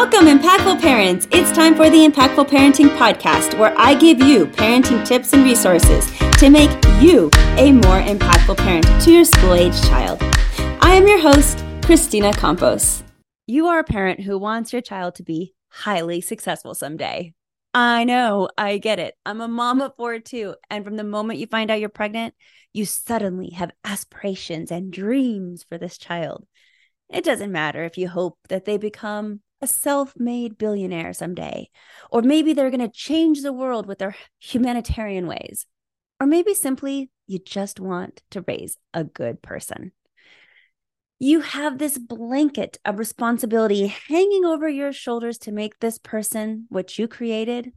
Welcome, impactful parents. It's time for the Impactful Parenting Podcast, where I give you parenting tips and resources to make you a more impactful parent to your school age child. I am your host, Kristina Campos. You are a parent who wants your child to be highly successful someday. I know, I get it. I'm a mom of four too. And from the moment you find out you're pregnant, you suddenly have aspirations and dreams for this child. It doesn't matter if you hope that they become a self made billionaire someday, or maybe they're going to change the world with their humanitarian ways, or maybe simply you just want to raise a good person. You have this blanket of responsibility hanging over your shoulders to make this person, which you created,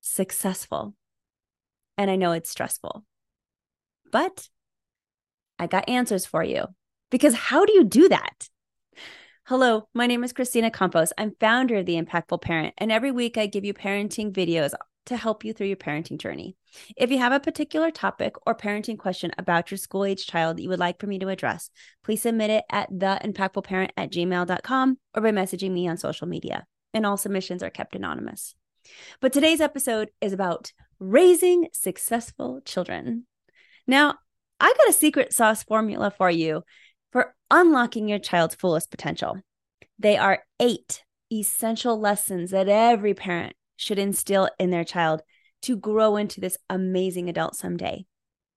successful. And I know it's stressful, but I got answers for you. Because how do you do that? Hello, my name is Kristina Campos. I'm founder of The Impactful Parent, and every week I give you parenting videos to help you through your parenting journey. If you have a particular topic or parenting question about your school age child that you would like for me to address, please submit it at theimpactfulparent at gmail.com or by messaging me on social media. And all submissions are kept anonymous. But today's episode is about raising successful children. Now, I got a secret sauce formula for you for unlocking your child's fullest potential. They are eight essential lessons that every parent should instill in their child to grow into this amazing adult someday.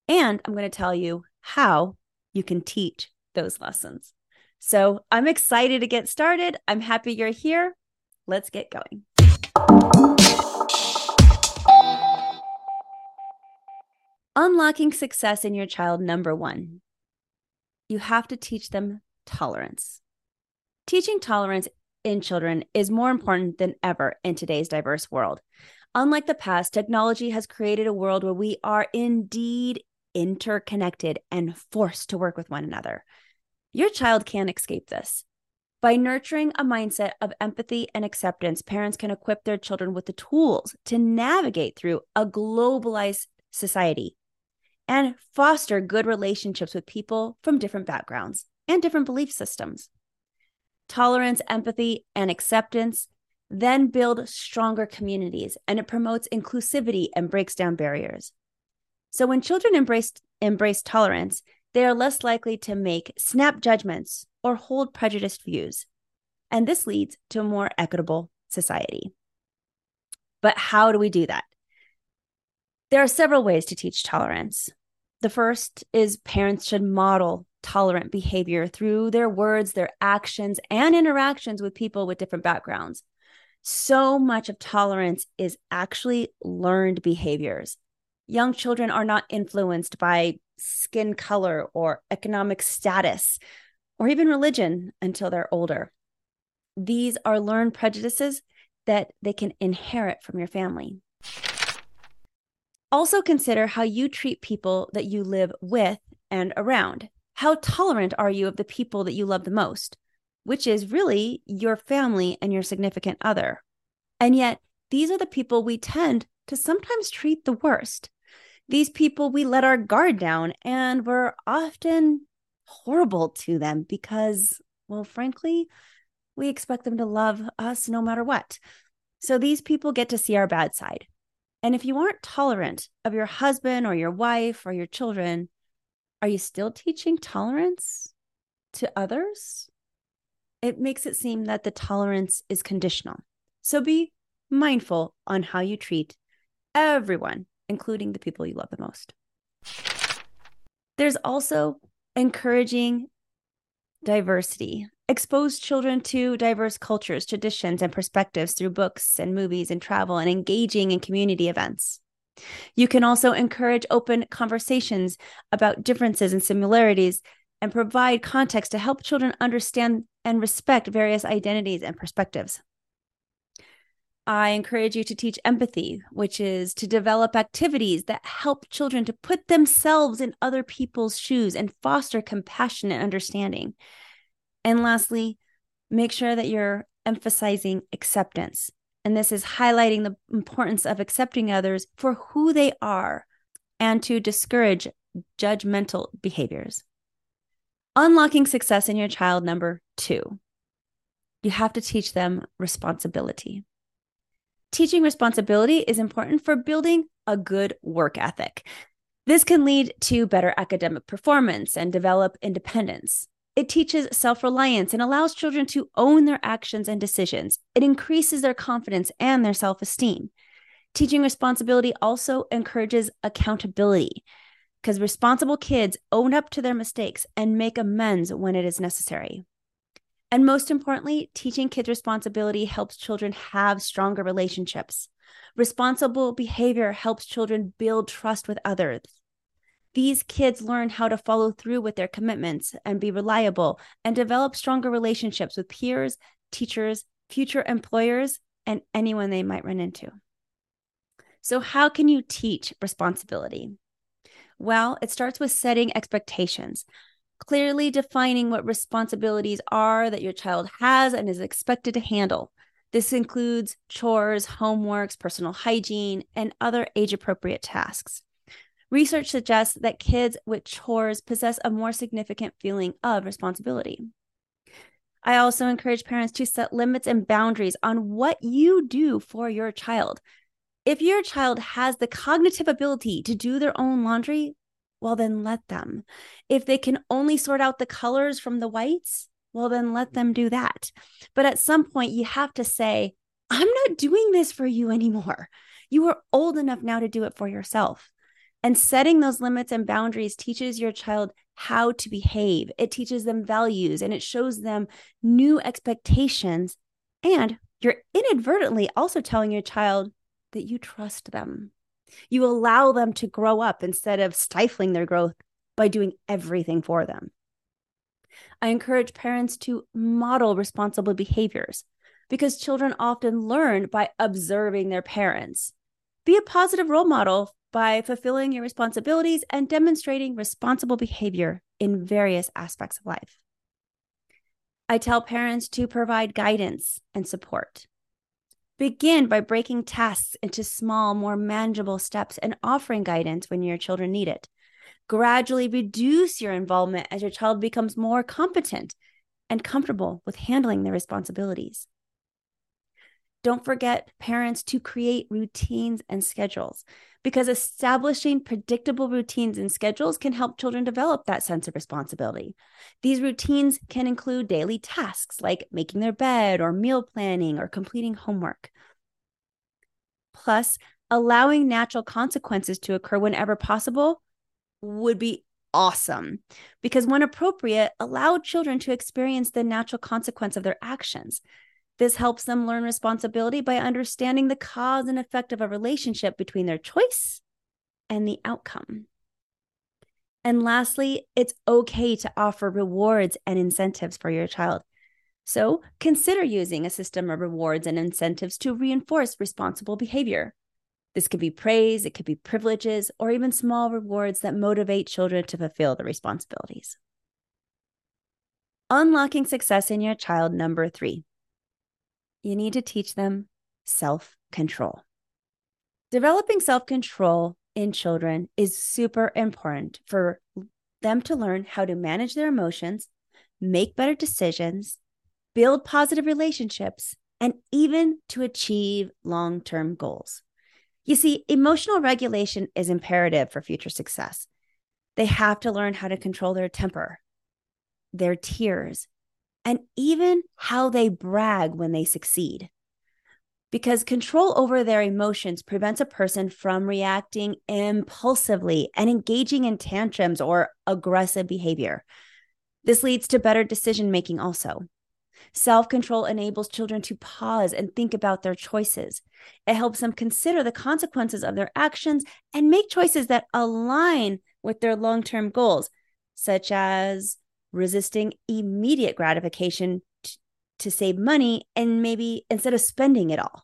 And I'm going to tell you how you can teach those lessons. So I'm excited to get started. I'm happy you're here. Let's get going. Unlocking success in your child, number one you have to teach them tolerance. Teaching tolerance in children is more important than ever in today's diverse world. Unlike the past, technology has created a world where we are indeed interconnected and forced to work with one another. Your child can't escape this. By nurturing a mindset of empathy and acceptance, parents can equip their children with the tools to navigate through a globalized society and foster good relationships with people from different backgrounds and different belief systems. Tolerance, empathy, and acceptance then build stronger communities and it promotes inclusivity and breaks down barriers. So when children embrace embrace tolerance, they are less likely to make snap judgments or hold prejudiced views. And this leads to a more equitable society. But how do we do that? There are several ways to teach tolerance. The first is parents should model tolerant behavior through their words, their actions, and interactions with people with different backgrounds. So much of tolerance is actually learned behaviors. Young children are not influenced by skin color or economic status or even religion until they're older. These are learned prejudices that they can inherit from your family. Also, consider how you treat people that you live with and around. How tolerant are you of the people that you love the most, which is really your family and your significant other? And yet, these are the people we tend to sometimes treat the worst. These people we let our guard down and we're often horrible to them because, well, frankly, we expect them to love us no matter what. So these people get to see our bad side. And if you aren't tolerant of your husband or your wife or your children, are you still teaching tolerance to others? It makes it seem that the tolerance is conditional. So be mindful on how you treat everyone, including the people you love the most. There's also encouraging diversity expose children to diverse cultures, traditions, and perspectives through books and movies and travel and engaging in community events. You can also encourage open conversations about differences and similarities and provide context to help children understand and respect various identities and perspectives. I encourage you to teach empathy, which is to develop activities that help children to put themselves in other people's shoes and foster compassion and understanding. And lastly, make sure that you're emphasizing acceptance. And this is highlighting the importance of accepting others for who they are and to discourage judgmental behaviors. Unlocking success in your child, number two. you have to teach them responsibility. Teaching responsibility is important for building a good work ethic. This can lead to better academic performance and develop independence. It teaches self reliance and allows children to own their actions and decisions. It increases their confidence and their self esteem. Teaching responsibility also encourages accountability because responsible kids own up to their mistakes and make amends when it is necessary. And most importantly, teaching kids responsibility helps children have stronger relationships. Responsible behavior helps children build trust with others. These kids learn how to follow through with their commitments and be reliable and develop stronger relationships with peers, teachers, future employers, and anyone they might run into. So, how can you teach responsibility? Well, it starts with setting expectations, clearly defining what responsibilities are that your child has and is expected to handle. This includes chores, homeworks, personal hygiene, and other age appropriate tasks. Research suggests that kids with chores possess a more significant feeling of responsibility. I also encourage parents to set limits and boundaries on what you do for your child. If your child has the cognitive ability to do their own laundry, well, then let them. If they can only sort out the colors from the whites, well, then let them do that. But at some point, you have to say, I'm not doing this for you anymore. You are old enough now to do it for yourself. And setting those limits and boundaries teaches your child how to behave. It teaches them values and it shows them new expectations. And you're inadvertently also telling your child that you trust them. You allow them to grow up instead of stifling their growth by doing everything for them. I encourage parents to model responsible behaviors because children often learn by observing their parents. Be a positive role model by fulfilling your responsibilities and demonstrating responsible behavior in various aspects of life. I tell parents to provide guidance and support. Begin by breaking tasks into small, more manageable steps and offering guidance when your children need it. Gradually reduce your involvement as your child becomes more competent and comfortable with handling their responsibilities. Don't forget, parents, to create routines and schedules because establishing predictable routines and schedules can help children develop that sense of responsibility. These routines can include daily tasks like making their bed or meal planning or completing homework. Plus, allowing natural consequences to occur whenever possible would be awesome because, when appropriate, allow children to experience the natural consequence of their actions. This helps them learn responsibility by understanding the cause and effect of a relationship between their choice and the outcome. And lastly, it's okay to offer rewards and incentives for your child. So consider using a system of rewards and incentives to reinforce responsible behavior. This could be praise, it could be privileges, or even small rewards that motivate children to fulfill the responsibilities. Unlocking success in your child, number three you need to teach them self control. Developing self control in children is super important for them to learn how to manage their emotions, make better decisions, build positive relationships, and even to achieve long term goals. You see, emotional regulation is imperative for future success. They have to learn how to control their temper, their tears, and even how they brag when they succeed. Because control over their emotions prevents a person from reacting impulsively and engaging in tantrums or aggressive behavior. This leads to better decision making also. Self control enables children to pause and think about their choices. It helps them consider the consequences of their actions and make choices that align with their long term goals, such as resisting immediate gratification t- to save money and maybe instead of spending it all.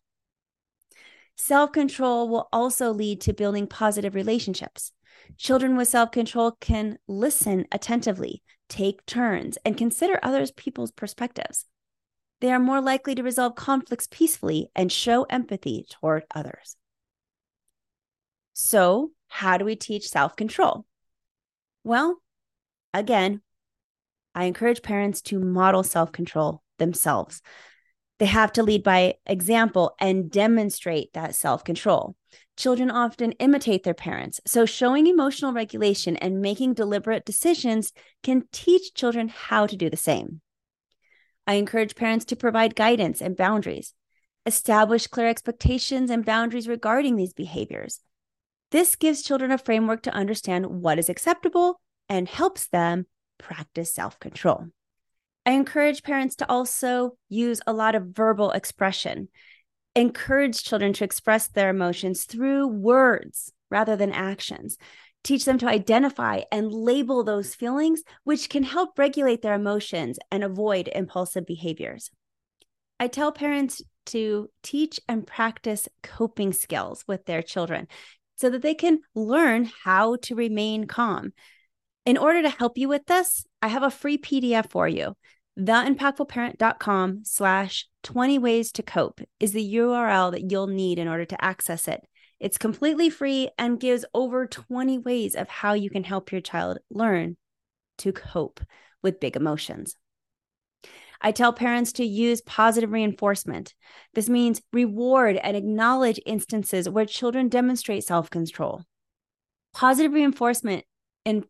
Self control will also lead to building positive relationships. Children with self control can listen attentively, take turns, and consider others people's perspectives. They are more likely to resolve conflicts peacefully and show empathy toward others. So, how do we teach self control? Well, again, I encourage parents to model self control themselves. They have to lead by example and demonstrate that self control. Children often imitate their parents, so showing emotional regulation and making deliberate decisions can teach children how to do the same. I encourage parents to provide guidance and boundaries, establish clear expectations and boundaries regarding these behaviors. This gives children a framework to understand what is acceptable and helps them practice self control. I encourage parents to also use a lot of verbal expression. Encourage children to express their emotions through words rather than actions. Teach them to identify and label those feelings, which can help regulate their emotions and avoid impulsive behaviors. I tell parents to teach and practice coping skills with their children so that they can learn how to remain calm. In order to help you with this, I have a free PDF for you theimpactfulparent.com slash 20 ways to cope is the URL that you'll need in order to access it. It's completely free and gives over 20 ways of how you can help your child learn to cope with big emotions. I tell parents to use positive reinforcement. This means reward and acknowledge instances where children demonstrate self control. Positive reinforcement and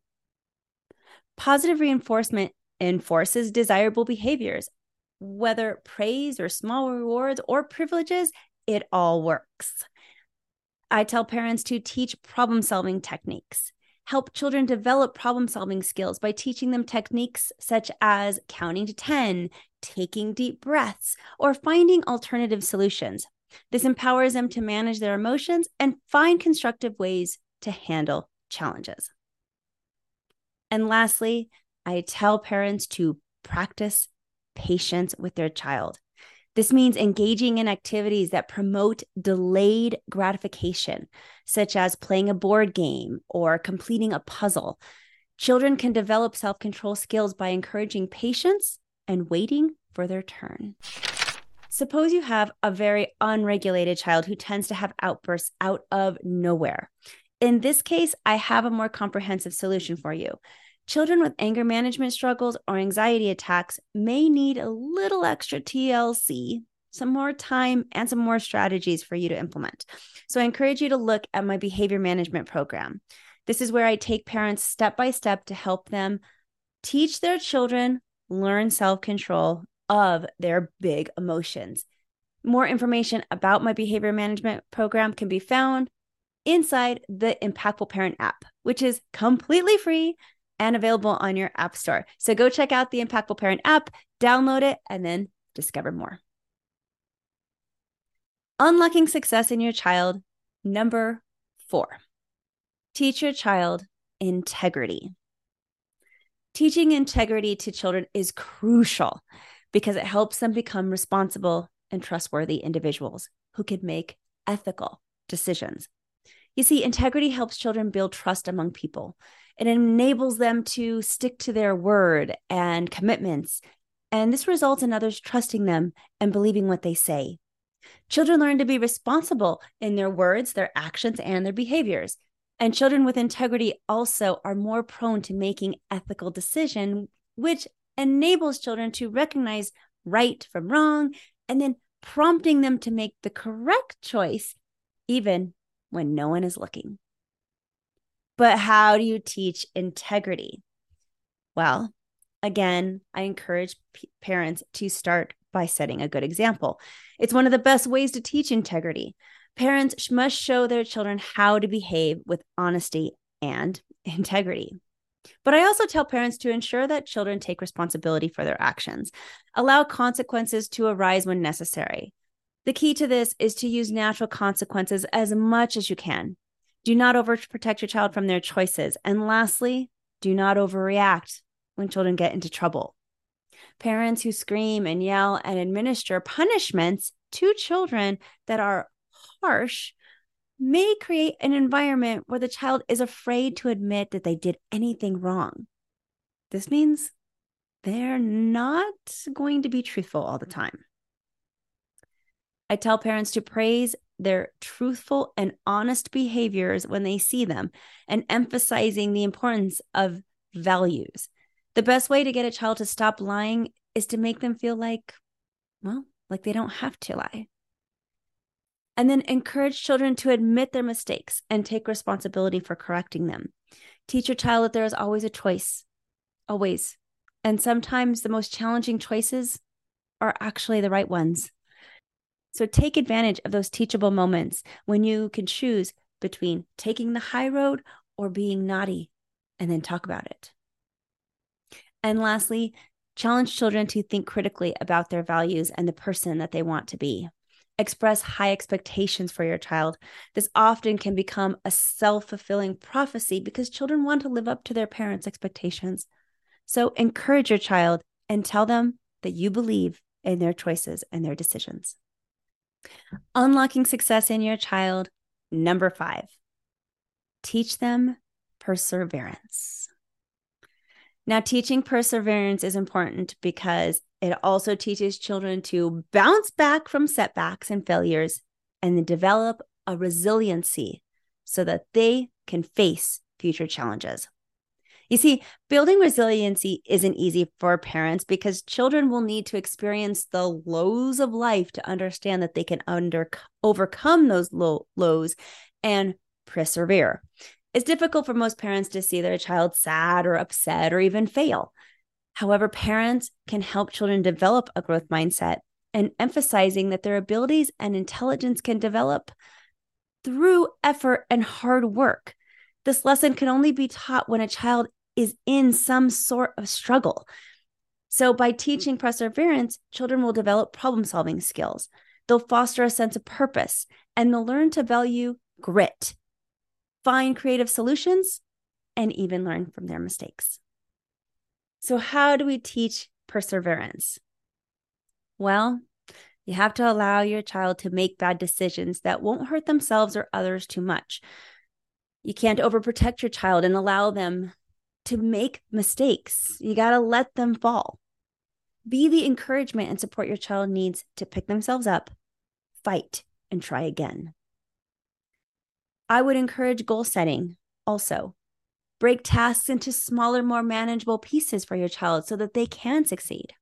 positive reinforcement enforces desirable behaviors. Whether praise or small rewards or privileges, it all works. I tell parents to teach problem solving techniques. Help children develop problem solving skills by teaching them techniques such as counting to 10, taking deep breaths, or finding alternative solutions. This empowers them to manage their emotions and find constructive ways to handle challenges. And lastly, I tell parents to practice patience with their child. This means engaging in activities that promote delayed gratification, such as playing a board game or completing a puzzle. Children can develop self control skills by encouraging patience and waiting for their turn. Suppose you have a very unregulated child who tends to have outbursts out of nowhere. In this case, I have a more comprehensive solution for you. Children with anger management struggles or anxiety attacks may need a little extra TLC, some more time, and some more strategies for you to implement. So I encourage you to look at my behavior management program. This is where I take parents step by step to help them teach their children learn self control of their big emotions. More information about my behavior management program can be found inside the Impactful Parent app, which is completely free and available on your app store. So go check out the Impactful Parent app, download it, and then discover more. Unlocking success in your child. Number four, teach your child integrity. Teaching integrity to children is crucial because it helps them become responsible and trustworthy individuals who can make ethical decisions. You see, integrity helps children build trust among people. It enables them to stick to their word and commitments. And this results in others trusting them and believing what they say. Children learn to be responsible in their words, their actions, and their behaviors. And children with integrity also are more prone to making ethical decisions, which enables children to recognize right from wrong and then prompting them to make the correct choice, even when no one is looking. But how do you teach integrity? Well, again, I encourage p- parents to start by setting a good example. It's one of the best ways to teach integrity. Parents must show their children how to behave with honesty and integrity. But I also tell parents to ensure that children take responsibility for their actions, allow consequences to arise when necessary. The key to this is to use natural consequences as much as you can. Do not overprotect your child from their choices. And lastly, do not overreact when children get into trouble. Parents who scream and yell and administer punishments to children that are harsh may create an environment where the child is afraid to admit that they did anything wrong. This means they're not going to be truthful all the time. I tell parents to praise their truthful and honest behaviors when they see them and emphasizing the importance of values. The best way to get a child to stop lying is to make them feel like, well, like they don't have to lie. And then encourage children to admit their mistakes and take responsibility for correcting them. Teach your child that there is always a choice, always. And sometimes the most challenging choices are actually the right ones. So take advantage of those teachable moments when you can choose between taking the high road or being naughty and then talk about it. And lastly, challenge children to think critically about their values and the person that they want to be. Express high expectations for your child. This often can become a self fulfilling prophecy because children want to live up to their parents' expectations. So encourage your child and tell them that you believe in their choices and their decisions. Unlocking success in your child. Number five, teach them perseverance. Now, teaching perseverance is important because it also teaches children to bounce back from setbacks and failures and then develop a resiliency so that they can face future challenges. You see, building resiliency isn't easy for parents because children will need to experience the lows of life to understand that they can under overcome those low, lows and persevere. It's difficult for most parents to see their child sad or upset or even fail. However, parents can help children develop a growth mindset and emphasizing that their abilities and intelligence can develop through effort and hard work. This lesson can only be taught when a child is in some sort of struggle. So, by teaching perseverance, children will develop problem solving skills. They'll foster a sense of purpose and they'll learn to value grit, find creative solutions, and even learn from their mistakes. So, how do we teach perseverance? Well, you have to allow your child to make bad decisions that won't hurt themselves or others too much. You can't overprotect your child and allow them to make mistakes. You got to let them fall. Be the encouragement and support your child needs to pick themselves up, fight, and try again. I would encourage goal setting also. Break tasks into smaller, more manageable pieces for your child so that they can succeed.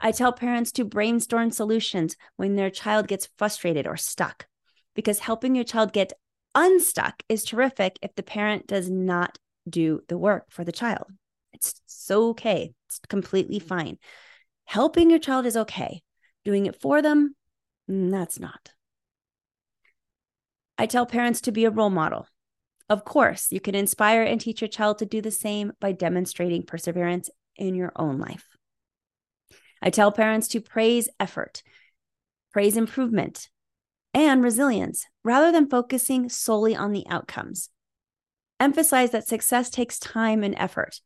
I tell parents to brainstorm solutions when their child gets frustrated or stuck, because helping your child get unstuck is terrific if the parent does not do the work for the child. It's so okay. It's completely fine. Helping your child is okay. Doing it for them, mm, that's not. I tell parents to be a role model. Of course, you can inspire and teach your child to do the same by demonstrating perseverance in your own life. I tell parents to praise effort, praise improvement, and resilience rather than focusing solely on the outcomes emphasize that success takes time and effort.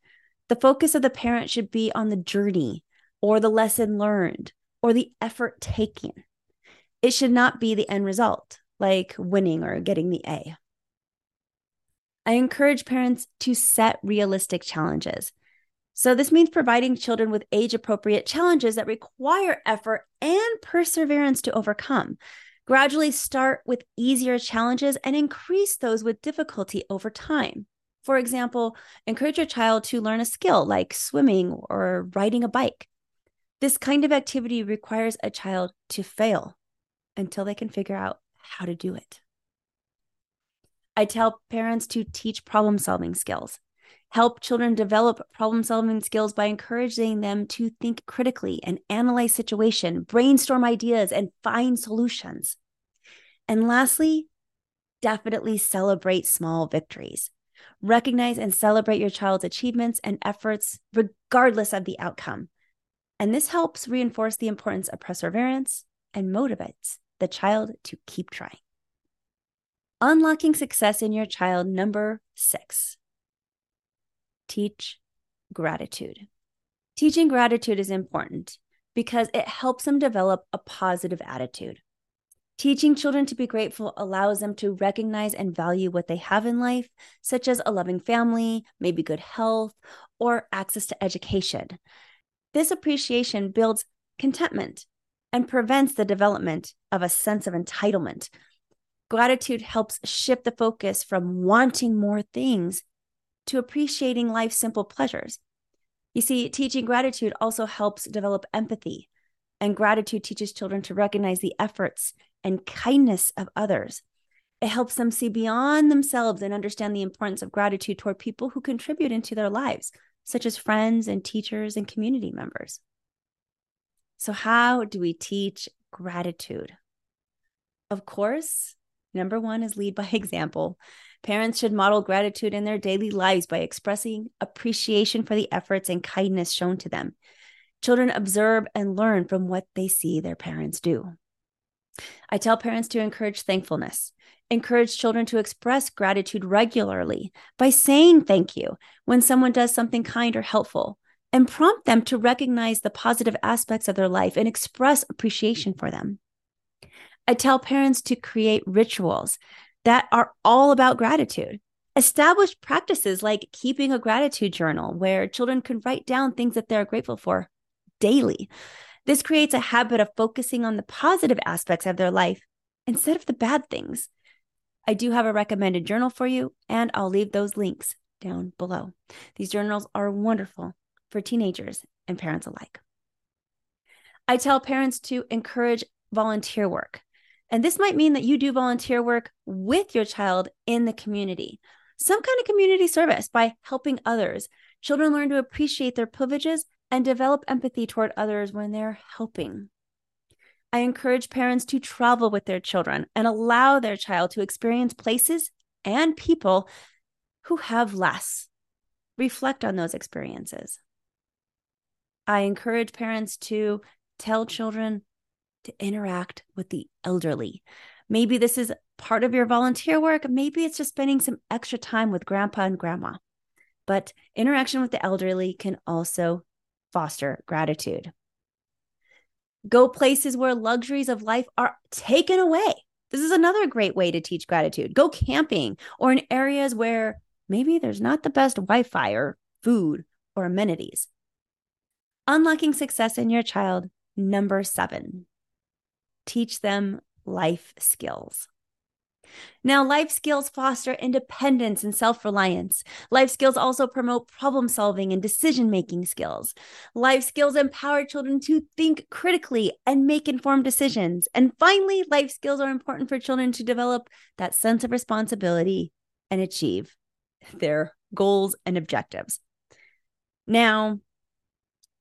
The focus of the parent should be on the journey or the lesson learned or the effort taken. It should not be the end result, like winning or getting the A. I encourage parents to set realistic challenges. So, this means providing children with age appropriate challenges that require effort and perseverance to overcome. Gradually start with easier challenges and increase those with difficulty over time. For example, encourage your child to learn a skill like swimming or riding a bike. This kind of activity requires a child to fail until they can figure out how to do it. I tell parents to teach problem solving skills. Help children develop problem solving skills by encouraging them to think critically and analyze situation, brainstorm ideas, and find solutions. And lastly, definitely celebrate small victories. Recognize and celebrate your child's achievements and efforts, regardless of the outcome. And this helps reinforce the importance of perseverance and motivates the child to keep trying. Unlocking success in your child, number six, teach gratitude. Teaching gratitude is important because it helps them develop a positive attitude. Teaching children to be grateful allows them to recognize and value what they have in life, such as a loving family, maybe good health, or access to education. This appreciation builds contentment and prevents the development of a sense of entitlement. Gratitude helps shift the focus from wanting more things to appreciating life's simple pleasures. You see, teaching gratitude also helps develop empathy, and gratitude teaches children to recognize the efforts and kindness of others. It helps them see beyond themselves and understand the importance of gratitude toward people who contribute into their lives, such as friends and teachers and community members. So, how do we teach gratitude? Of course, number one is lead by example. Parents should model gratitude in their daily lives by expressing appreciation for the efforts and kindness shown to them. Children observe and learn from what they see their parents do. I tell parents to encourage thankfulness, encourage children to express gratitude regularly by saying thank you when someone does something kind or helpful, and prompt them to recognize the positive aspects of their life and express appreciation for them. I tell parents to create rituals that are all about gratitude. Establish practices like keeping a gratitude journal where children can write down things that they're grateful for daily. This creates a habit of focusing on the positive aspects of their life instead of the bad things. I do have a recommended journal for you, and I'll leave those links down below. These journals are wonderful for teenagers and parents alike. I tell parents to encourage volunteer work. And this might mean that you do volunteer work with your child in the community, some kind of community service by helping others. Children learn to appreciate their privileges and develop empathy toward others when they're helping. I encourage parents to travel with their children and allow their child to experience places and people who have less. Reflect on those experiences. I encourage parents to tell children to interact with the elderly. Maybe this is part of your volunteer work. Maybe it's just spending some extra time with grandpa and grandma. But interaction with the elderly can also foster gratitude. Go places where luxuries of life are taken away. This is another great way to teach gratitude. Go camping or in areas where maybe there's not the best Wi Fi or food or amenities. Unlocking success in your child, number seven teach them life skills. Now, life skills foster independence and self reliance. Life skills also promote problem solving and decision making skills. Life skills empower children to think critically and make informed decisions. And finally, life skills are important for children to develop that sense of responsibility and achieve their goals and objectives. Now,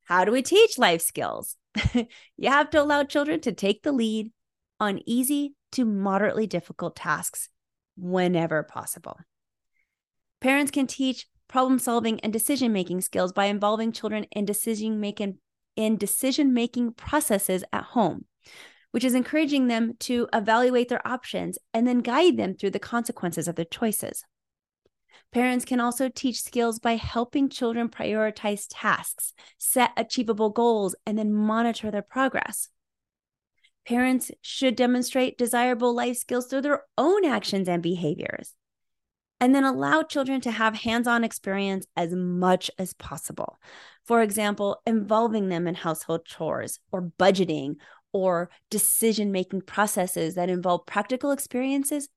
how do we teach life skills? you have to allow children to take the lead on easy to moderately difficult tasks whenever possible. Parents can teach problem solving and decision making skills by involving children in decision making in decision making processes at home, which is encouraging them to evaluate their options and then guide them through the consequences of their choices. Parents can also teach skills by helping children prioritize tasks, set achievable goals, and then monitor their progress. Parents should demonstrate desirable life skills through their own actions and behaviors, and then allow children to have hands on experience as much as possible. For example, involving them in household chores or budgeting or decision making processes that involve practical experiences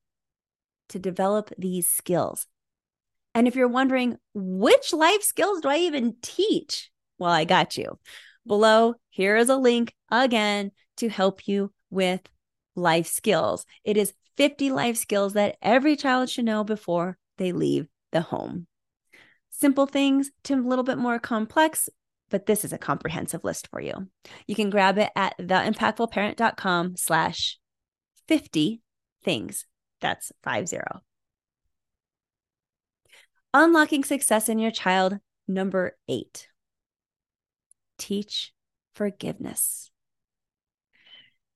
to develop these skills. And if you're wondering, which life skills do I even teach? Well, I got you. Below, here is a link again to help you with life skills. It is 50 life skills that every child should know before they leave the home. Simple things to a little bit more complex, but this is a comprehensive list for you. You can grab it at theimpactfulparent.com slash 50 things. That's five zero. Unlocking success in your child, number eight. Teach forgiveness.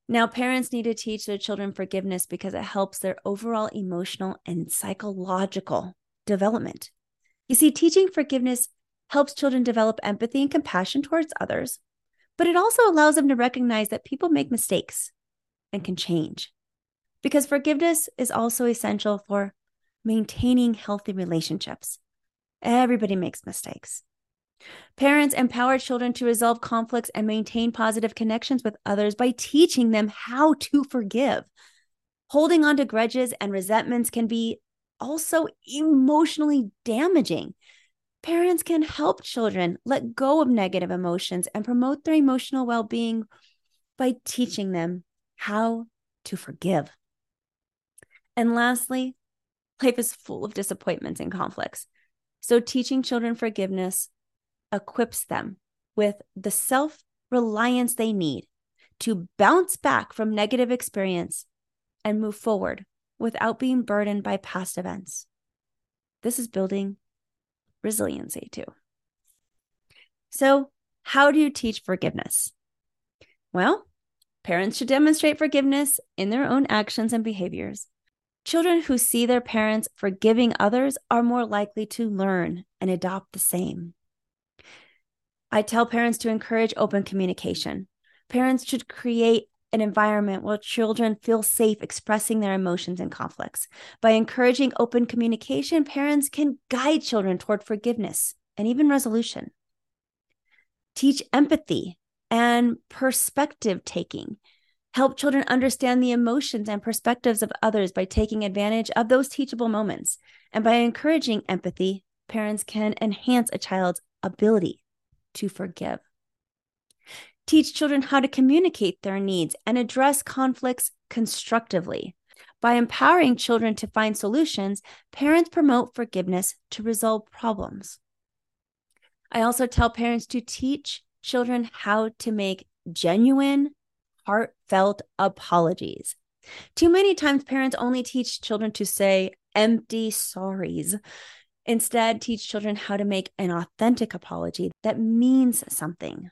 Now, parents need to teach their children forgiveness because it helps their overall emotional and psychological development. You see, teaching forgiveness helps children develop empathy and compassion towards others, but it also allows them to recognize that people make mistakes and can change. Because forgiveness is also essential for maintaining healthy relationships. Everybody makes mistakes. Parents empower children to resolve conflicts and maintain positive connections with others by teaching them how to forgive. Holding on to grudges and resentments can be also emotionally damaging. parents can help children let go of negative emotions and promote their emotional well being by teaching them how to forgive. And lastly, life is full of disappointments and conflicts. So, teaching children forgiveness equips them with the self reliance they need to bounce back from negative experience and move forward without being burdened by past events. This is building resiliency too. So, how do you teach forgiveness? Well, parents should demonstrate forgiveness in their own actions and behaviors. Children who see their parents forgiving others are more likely to learn and adopt the same. I tell parents to encourage open communication. Parents should create an environment where children feel safe expressing their emotions and conflicts. By encouraging open communication, parents can guide children toward forgiveness and even resolution. Teach empathy and perspective taking. Help children understand the emotions and perspectives of others by taking advantage of those teachable moments. And by encouraging empathy, parents can enhance a child's ability to forgive. Teach children how to communicate their needs and address conflicts constructively. By empowering children to find solutions, parents promote forgiveness to resolve problems. I also tell parents to teach children how to make genuine, heartfelt apologies. Too many times, parents only teach children to say empty sorries. Instead, teach children how to make an authentic apology that means something.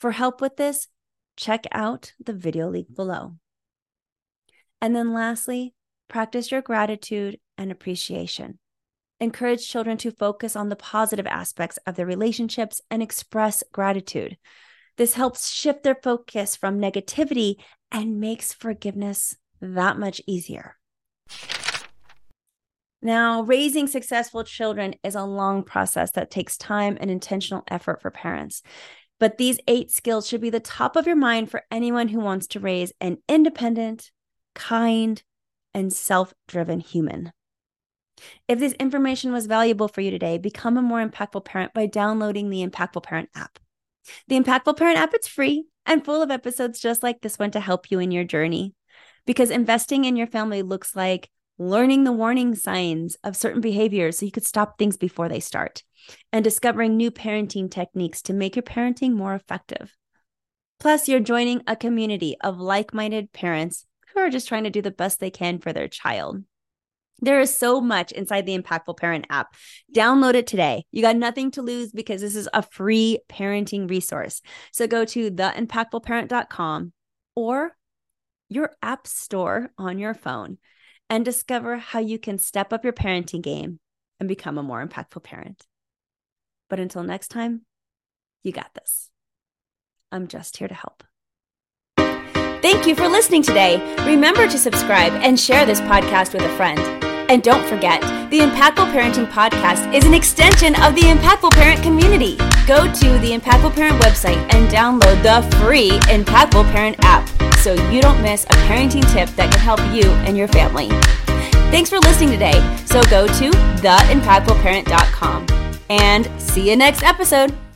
For help with this, check out the video link below. And then lastly, practice your gratitude and appreciation. Encourage children to focus on the positive aspects of their relationships and express gratitude. This helps shift their focus from negativity and makes forgiveness that much easier. Now, raising successful children is a long process that takes time and intentional effort for parents. But these eight skills should be the top of your mind for anyone who wants to raise an independent, kind, and self driven human. If this information was valuable for you today, become a more impactful parent by downloading the Impactful Parent app. The Impactful Parent app is free and full of episodes just like this one to help you in your journey. Because investing in your family looks like learning the warning signs of certain behaviors so you could stop things before they start, and discovering new parenting techniques to make your parenting more effective. Plus, you're joining a community of like minded parents who are just trying to do the best they can for their child. There is so much inside the Impactful Parent app. Download it today. You got nothing to lose because this is a free parenting resource. So go to theimpactfulparent.com or your app store on your phone and discover how you can step up your parenting game and become a more impactful parent. But until next time, you got this. I'm just here to help. Thank you for listening today. Remember to subscribe and share this podcast with a friend. And don't forget, the Impactful Parenting Podcast is an extension of the Impactful Parent community. Go to the Impactful Parent website and download the free Impactful Parent app so you don't miss a parenting tip that can help you and your family. Thanks for listening today. So go to theimpactfulparent.com and see you next episode.